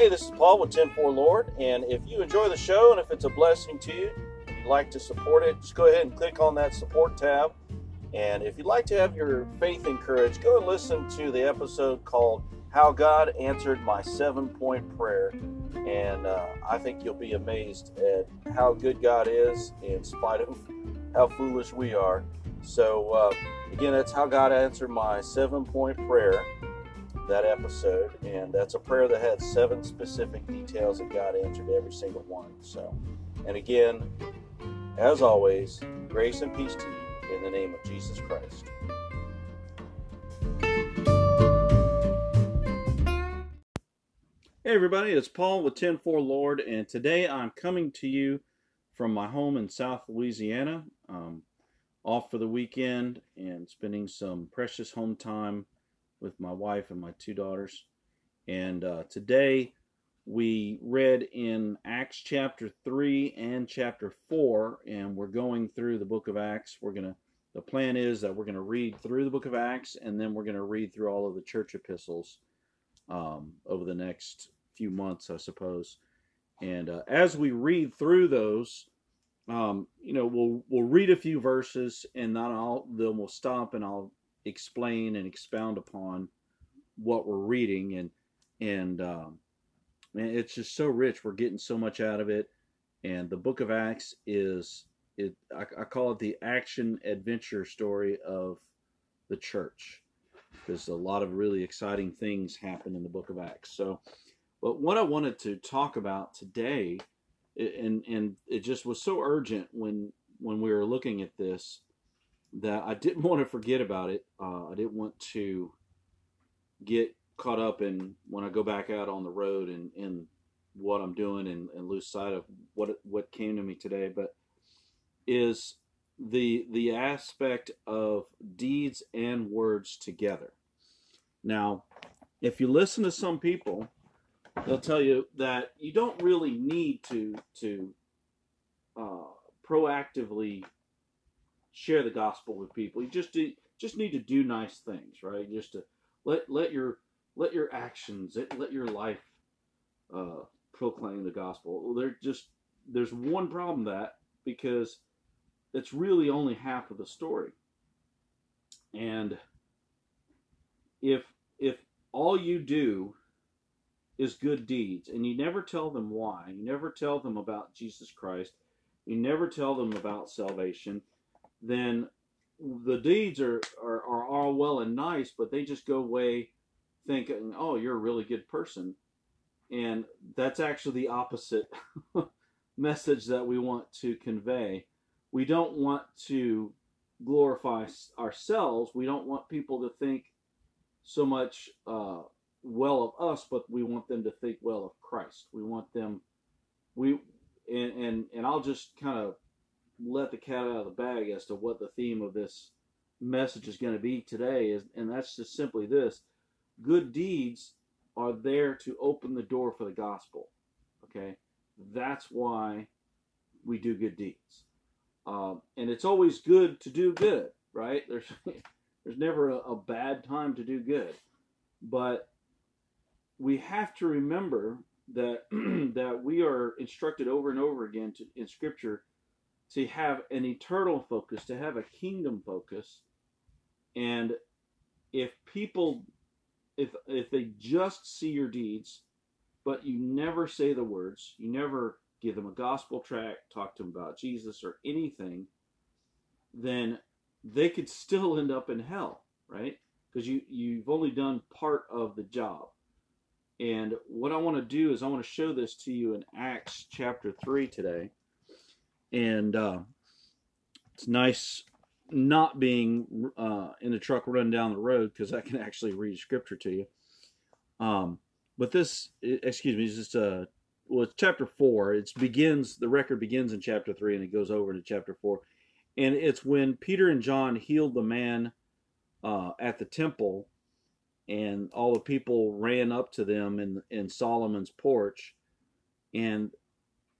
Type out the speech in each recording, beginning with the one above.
Hey, this is Paul with 10-4 Lord, and if you enjoy the show and if it's a blessing to you, you'd like to support it, just go ahead and click on that support tab. And if you'd like to have your faith encouraged, go and listen to the episode called How God Answered My Seven Point Prayer. And uh, I think you'll be amazed at how good God is in spite of how foolish we are. So, uh, again, that's how God answered my seven point prayer that episode, and that's a prayer that had seven specific details that God answered every single one. So, and again, as always, grace and peace to you in the name of Jesus Christ. Hey everybody, it's Paul with 10-4 Lord, and today I'm coming to you from my home in South Louisiana. Um, off for the weekend and spending some precious home time with my wife and my two daughters. And uh, today we read in Acts chapter 3 and chapter 4, and we're going through the book of Acts. We're going to, the plan is that we're going to read through the book of Acts, and then we're going to read through all of the church epistles um, over the next few months, I suppose. And uh, as we read through those, um, you know, we'll we'll read a few verses, and then I'll then we'll stop and I'll explain and expound upon what we're reading and and um, it's just so rich. We're getting so much out of it, and the Book of Acts is it. I, I call it the action adventure story of the church because a lot of really exciting things happen in the Book of Acts. So, but what I wanted to talk about today, and and it just was so urgent when when we were looking at this that I didn't want to forget about it. Uh, I didn't want to get caught up in when I go back out on the road and, and what I'm doing and, and lose sight of what what came to me today. But is the the aspect of deeds and words together. Now, if you listen to some people, they'll tell you that you don't really need to to uh, proactively share the gospel with people. You just do, just need to do nice things, right? Just to let let your let your actions, let your life uh, proclaim the gospel. There just there's one problem that because it's really only half of the story. And if if all you do is good deeds and you never tell them why, you never tell them about Jesus Christ, you never tell them about salvation, then the deeds are, are, are all well and nice, but they just go away thinking, oh, you're a really good person. And that's actually the opposite message that we want to convey. We don't want to glorify ourselves. We don't want people to think so much uh, well of us, but we want them to think well of Christ. We want them, we, and, and, and I'll just kind of let the cat out of the bag as to what the theme of this message is going to be today is and that's just simply this. Good deeds are there to open the door for the gospel okay? That's why we do good deeds. Um, and it's always good to do good right? There's there's never a, a bad time to do good. But we have to remember that that we are instructed over and over again to, in scripture to have an eternal focus, to have a kingdom focus. And if people if if they just see your deeds, but you never say the words, you never give them a gospel tract, talk to them about Jesus or anything, then they could still end up in hell, right? Because you you've only done part of the job. And what I want to do is I want to show this to you in Acts chapter 3 today and uh, it's nice not being uh, in the truck running down the road because I can actually read scripture to you. Um, but this, excuse me, is just a well, it's chapter four. It begins the record begins in chapter three and it goes over into chapter four, and it's when Peter and John healed the man uh, at the temple, and all the people ran up to them in in Solomon's porch, and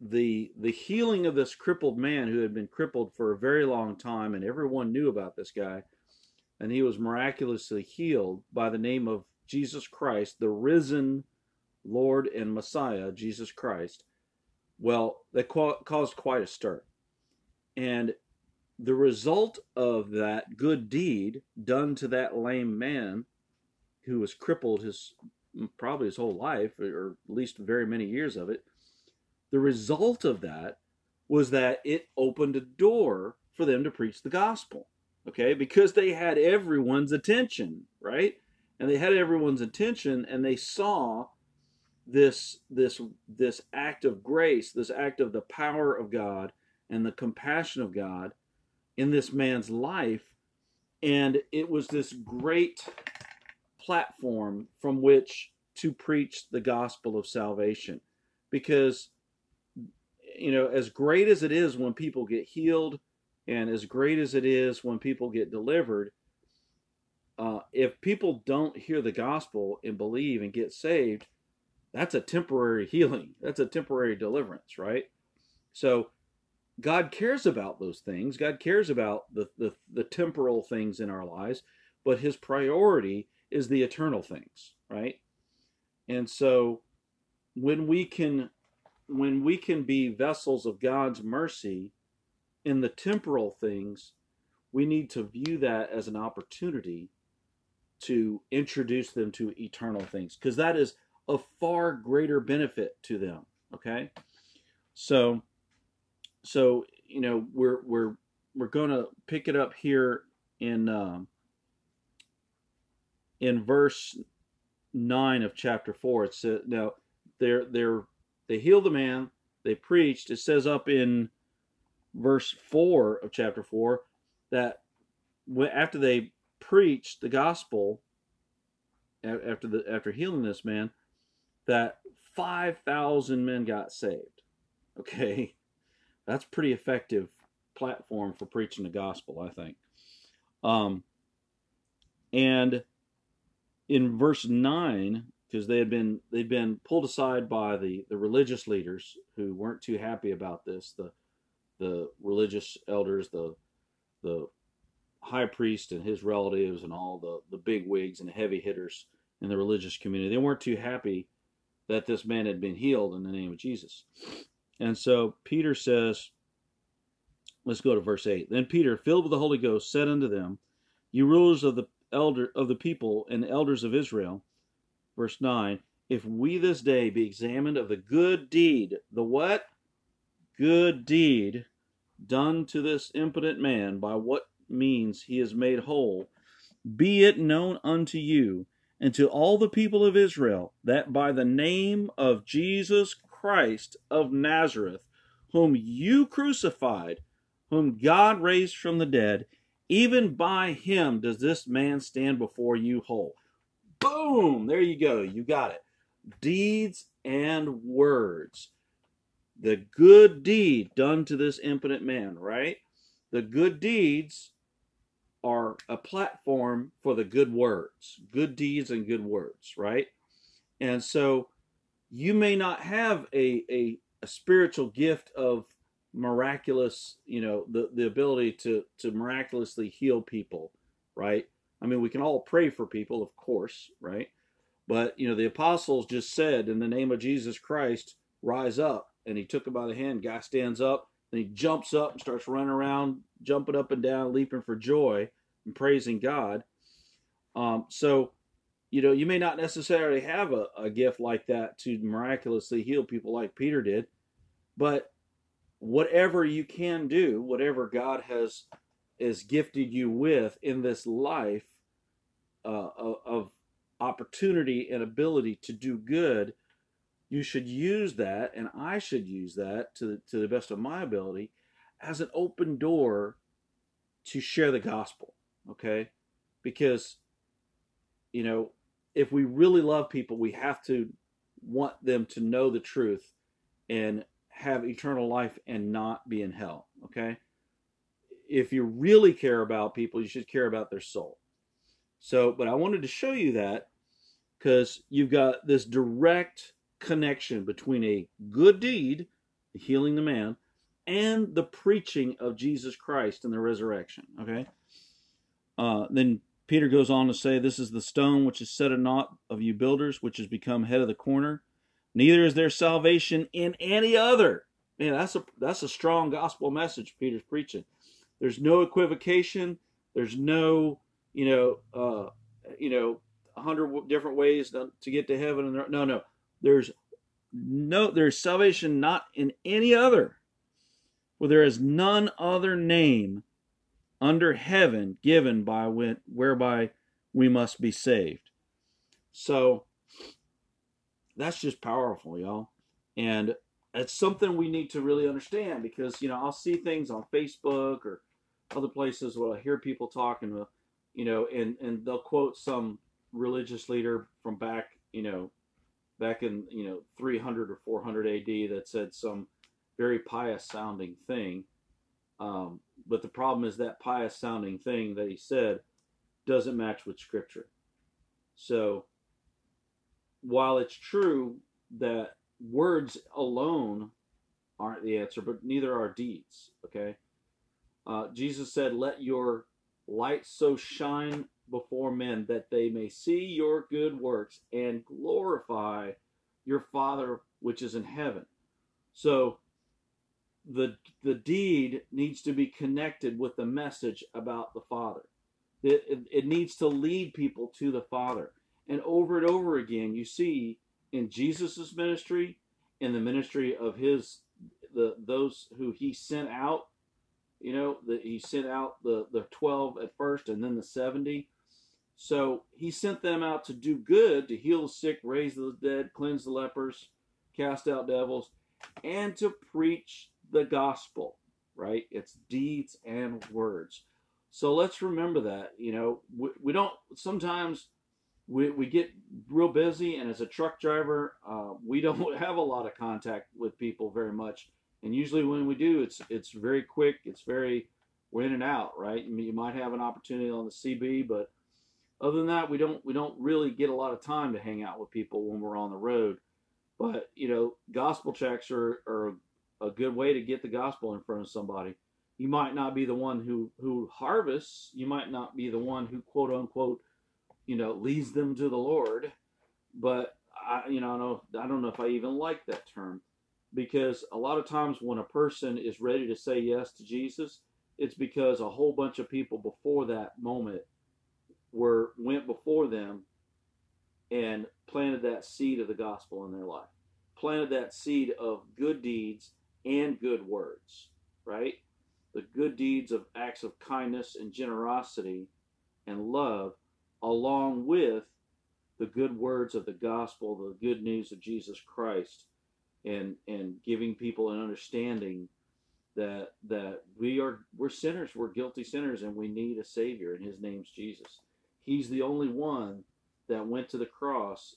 the the healing of this crippled man who had been crippled for a very long time and everyone knew about this guy and he was miraculously healed by the name of Jesus Christ the risen Lord and Messiah, Jesus Christ, well, that caused quite a stir. And the result of that good deed done to that lame man who was crippled his probably his whole life or at least very many years of it the result of that was that it opened a door for them to preach the gospel okay? Because they had everyone's attention right? And they had everyone's attention and they saw this this this act of grace this act of the power of God and the compassion of God in this man's life. And it was this great platform from which to preach the gospel of salvation. Because you know as great as it is when people get healed and as great as it is when people get delivered uh, if people don't hear the gospel and believe and get saved that's a temporary healing that's a temporary deliverance right so God cares about those things. God cares about the, the, the temporal things in our lives, but his priority is the eternal things, right? And so when we can when we can be vessels of God's mercy in the temporal things, we need to view that as an opportunity to introduce them to eternal things because that is of far greater benefit to them, okay? So so you know we're we're we're going to pick it up here in um, in verse nine of chapter four. It says now they're they're they healed the man, they preached. It says up in verse four of chapter four that after they preached the gospel after the after healing this man that 5000 men got saved okay that's pretty effective platform for preaching the gospel, I think. Um, and in verse nine, because they had been they'd been pulled aside by the the religious leaders who weren't too happy about this, the the religious elders, the the high priest and his relatives, and all the the big wigs and the heavy hitters in the religious community. They weren't too happy that this man had been healed in the name of Jesus. And so Peter says, let's go to verse 8. Then Peter, filled with the Holy Ghost, said unto them, You rulers of the elder of the people and elders of Israel, verse 9, if we this day be examined of the good deed, the what? Good deed done to this impotent man, by what means he is made whole, be it known unto you and to all the people of Israel that by the name of Jesus Christ of Nazareth, whom you crucified, whom God raised from the dead, even by him does this man stand before you whole. Boom! There you go. You got it. Deeds and words. The good deed done to this impotent man, right? The good deeds are a platform for the good words, good deeds and good words, right? And so you may not have a, a, a spiritual gift of miraculous, you know, the, the ability to, to miraculously heal people, right? I mean, we can all pray for people, of course, right? But, you know, the apostles just said, in the name of Jesus Christ, rise up. And he took him by the hand. Guy stands up, and he jumps up and starts running around, jumping up and down, leaping for joy and praising God. Um, so you know, you may not necessarily have a, a gift like that to miraculously heal people like Peter did, but whatever you can do, whatever God has has gifted you with in this life uh, of opportunity and ability to do good, you should use that, and I should use that to to the best of my ability as an open door to share the gospel. Okay, because you know if we really love people, we have to want them to know the truth and have eternal life and not be in hell. Okay? If you really care about people, you should care about their soul. So, but I wanted to show you that because you've got this direct connection between a good deed, healing the man, and the preaching of Jesus Christ and the resurrection. Okay? Uh, then Peter goes on to say, This is the stone which is set a knot of you builders, which has become head of the corner. Neither is there salvation in any other. Man, that's a that's a strong gospel message Peter's preaching. There's no equivocation. There's no, you know, uh, you know, a hundred different ways to, get to heaven. And no, no, there's no, there's salvation not in any other. Well, there is none other name under heaven given by whereby we must be saved. So that's just powerful, y'all. And it's something we need to really understand because, you know, I'll see things on Facebook or other places where I hear people talking, you know, and, and they'll quote some religious leader from back, you know, back in, you know, 300 or 400 AD that said some very pious sounding thing. Um, but the problem is that pious sounding thing that he said doesn't match with scripture. So while it's true that words alone aren't the answer, but neither are deeds. Okay. Uh, Jesus said, Let your light so shine before men that they may see your good works and glorify your Father which is in heaven. So the the deed needs to be connected with the message about the Father. It, it, it needs to lead people to the Father. And over and over again, you see in Jesus's ministry, in the ministry of his the those who he sent out, you know, that he sent out the the 12 at first and then the 70. So he sent them out to do good, to heal the sick, raise the dead, cleanse the lepers, cast out devils, and to preach the gospel, right? It's deeds and words. So let's remember that, you know, we, we don't sometimes we, we get real busy and as a truck driver uh, we don't have a lot of contact with people very much and usually when we do it's it's very quick it's very we're in and out right? You might have an opportunity on the cb but other than that we don't we don't really get a lot of time to hang out with people when we're on the road. But you know gospel checks are, are a good way to get the gospel in front of somebody. You might not be the one who who harvests. You might not be the one who quote unquote you know, leads them to the Lord. But I, you know, I, know, I don't know if I even like that term because a lot of times when a person is ready to say yes to Jesus, it's because a whole bunch of people before that moment were went before them and planted that seed of the gospel in their life, planted that seed of good deeds and good words, right? The good deeds of acts of kindness and generosity and love along with the good words of the gospel, the good news of Jesus Christ, and and giving people an understanding that that we are we're sinners, we're guilty sinners, and we need a Savior, and His name's Jesus. He's the only one that went to the cross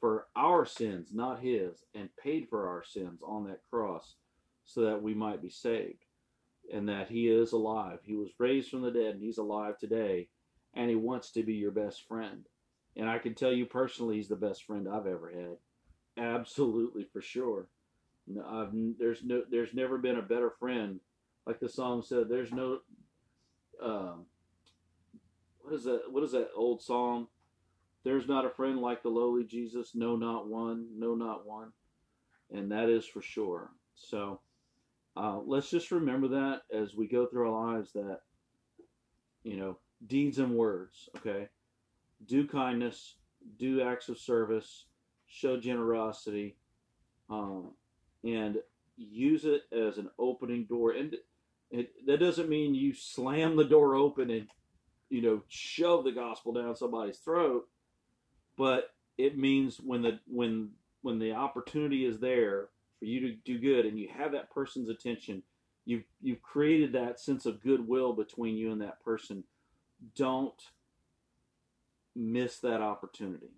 for our sins, not His, and paid for our sins on that cross, so that we might be saved, and that He is alive. He was raised from the dead, and He's alive today and he wants to be your best friend. And I can tell you personally, he's the best friend I've ever had. Absolutely, for sure. I've, there's no, there's never been a better friend. Like the song said, there's no, um, what is that? What is that old song? There's not a friend like the lowly Jesus. No, not one. No, not one. And that is for sure. So uh, let's just remember that as we go through our lives that, you know, deeds and words, okay? Do kindness, do acts of service, show generosity, um, and use it as an opening door. And it, that doesn't mean you slam the door open and, you know, shove the gospel down somebody's throat, but it means when the when when the opportunity is there for you to do good and you have that person's attention, you've you've created that sense of goodwill between you and that person don't miss that opportunity.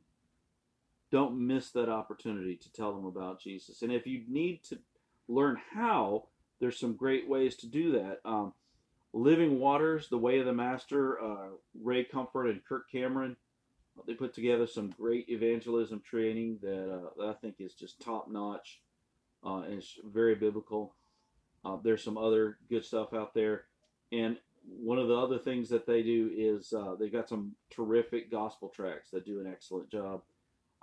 Don't miss that opportunity to tell them about Jesus. And if you need to learn how, there's some great ways to do that. Um, Living Waters, The Way of the Master, uh, Ray Comfort and Kirk Cameron, they put together some great evangelism training that, uh, that I think is just top notch uh, and it's very biblical. Uh, there's some other good stuff out there. And one of the other things that they do is uh, they've got some terrific gospel tracts that do an excellent job.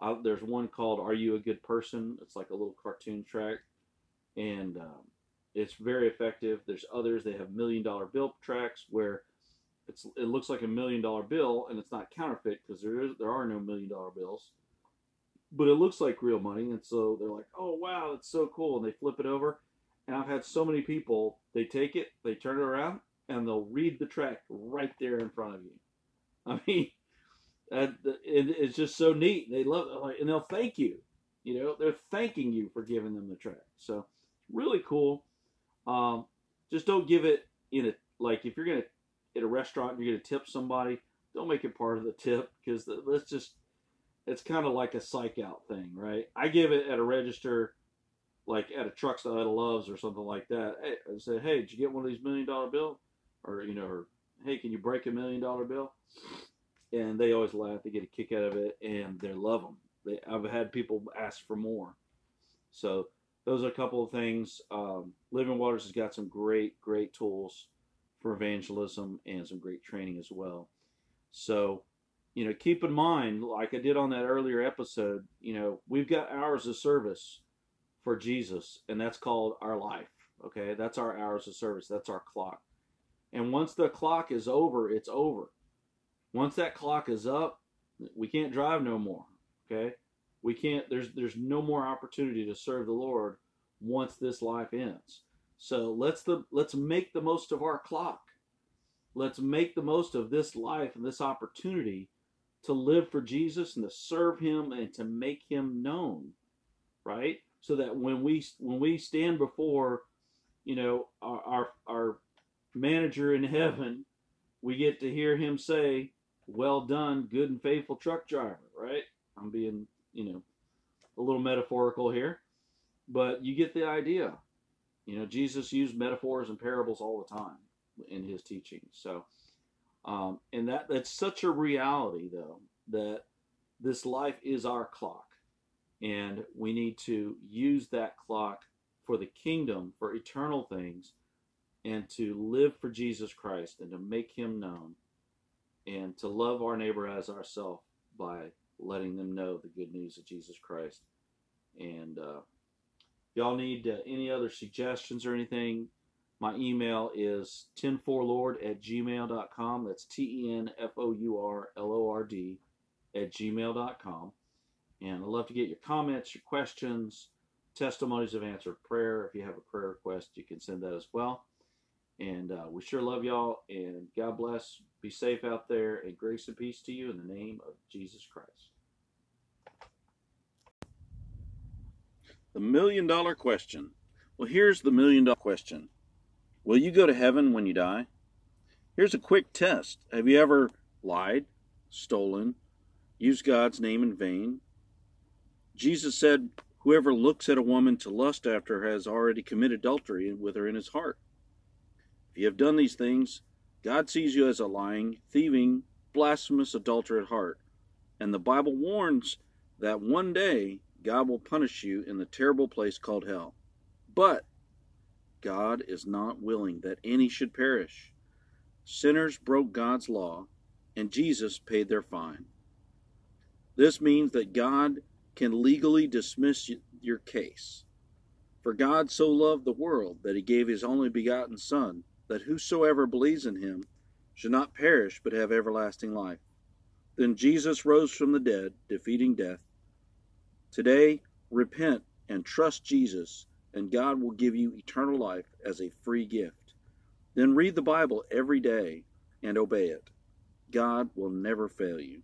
I, there's one called "Are You a Good Person?" It's like a little cartoon tract, and um, it's very effective. There's others. They have million dollar bill tracts where it's it looks like a million dollar bill and it's not counterfeit because there is there are no million dollar bills, but it looks like real money. And so they're like, "Oh wow, that's so cool!" And they flip it over. And I've had so many people. They take it, they turn it around, and they'll read the tract right there in front of you. I mean and it's just so neat. They love it, and they'll thank you. You know, they're thanking you for giving them the tract. So really cool. Um, just don't give it in a like if you're gonna at a restaurant and you're gonna tip somebody, don't make it part of the tip because let's just it's kind of like a psych out thing, right? I give it at a register, like at a truck stop at a Love's or something like that. Hey, I say, hey, did you get one of these million dollar bill? Or you know, or hey, can you break a million dollar bill? And they always laugh. They get a kick out of it, and they love them. They, I've had people ask for more. So those are a couple of things. Um, Living Waters has got some great, great tools for evangelism and some great training as well. So, you know, keep in mind, like I did on that earlier episode, you know, we've got hours of service for Jesus, and that's called our life. Okay, that's our hours of service. That's our clock. And once the clock is over, it's over. Once that clock is up, we can't drive no more. Okay, we can't. There's there's no more opportunity to serve the Lord once this life ends. So let's the let's make the most of our clock. Let's make the most of this life and this opportunity to live for Jesus and to serve Him and to make Him known, right? So that when we when we stand before, you know, our our, our manager in heaven, we get to hear Him say, well done, good and faithful truck driver, right? I'm being, you know, a little metaphorical here, but you get the idea. You know, Jesus used metaphors and parables all the time in his teaching. So, um, and that that's such a reality, though, that this life is our clock, and we need to use that clock for the kingdom, for eternal things, and to live for Jesus Christ and to make Him known and to love our neighbor as ourselves by letting them know the good news of Jesus Christ. And uh, y'all need uh, any other suggestions or anything, my email is 10fourlord at gmail.com. That's T E N F O U R L O R D at gmail.com. And I'd love to get your comments, your questions, testimonies of answered prayer. If you have a prayer request, you can send that as well. And uh, we sure love y'all. And God bless. Be safe out there. And grace and peace to you in the name of Jesus Christ. The million dollar question. Well, here's the million dollar question Will you go to heaven when you die? Here's a quick test Have you ever lied, stolen, used God's name in vain? Jesus said, Whoever looks at a woman to lust after her has already committed adultery with her in his heart. If you have done these things, God sees you as a lying, thieving, blasphemous adulterer at heart. And the Bible warns that one day God will punish you in the terrible place called hell. But God is not willing that any should perish. Sinners broke God's law, and Jesus paid their fine. This means that God can legally dismiss your case. For God so loved the world that he gave his only begotten Son that whosoever believes in him should not perish but have everlasting life. Then Jesus rose from the dead, defeating death. Today, repent and trust Jesus, and God will give you eternal life as a free gift. Then read the Bible every day and obey it. God will never fail you.